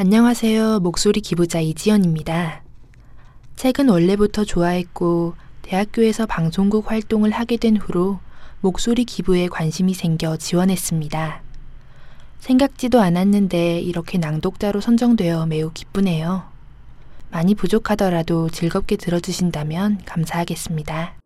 안녕하세요. 목소리 기부자 이지연입니다. 책은 원래부터 좋아했고 대학교에서 방송국 활동을 하게 된 후로 목소리 기부에 관심이 생겨 지원했습니다. 생각지도 않았는데 이렇게 낭독자로 선정되어 매우 기쁘네요. 많이 부족하더라도 즐겁게 들어주신다면 감사하겠습니다.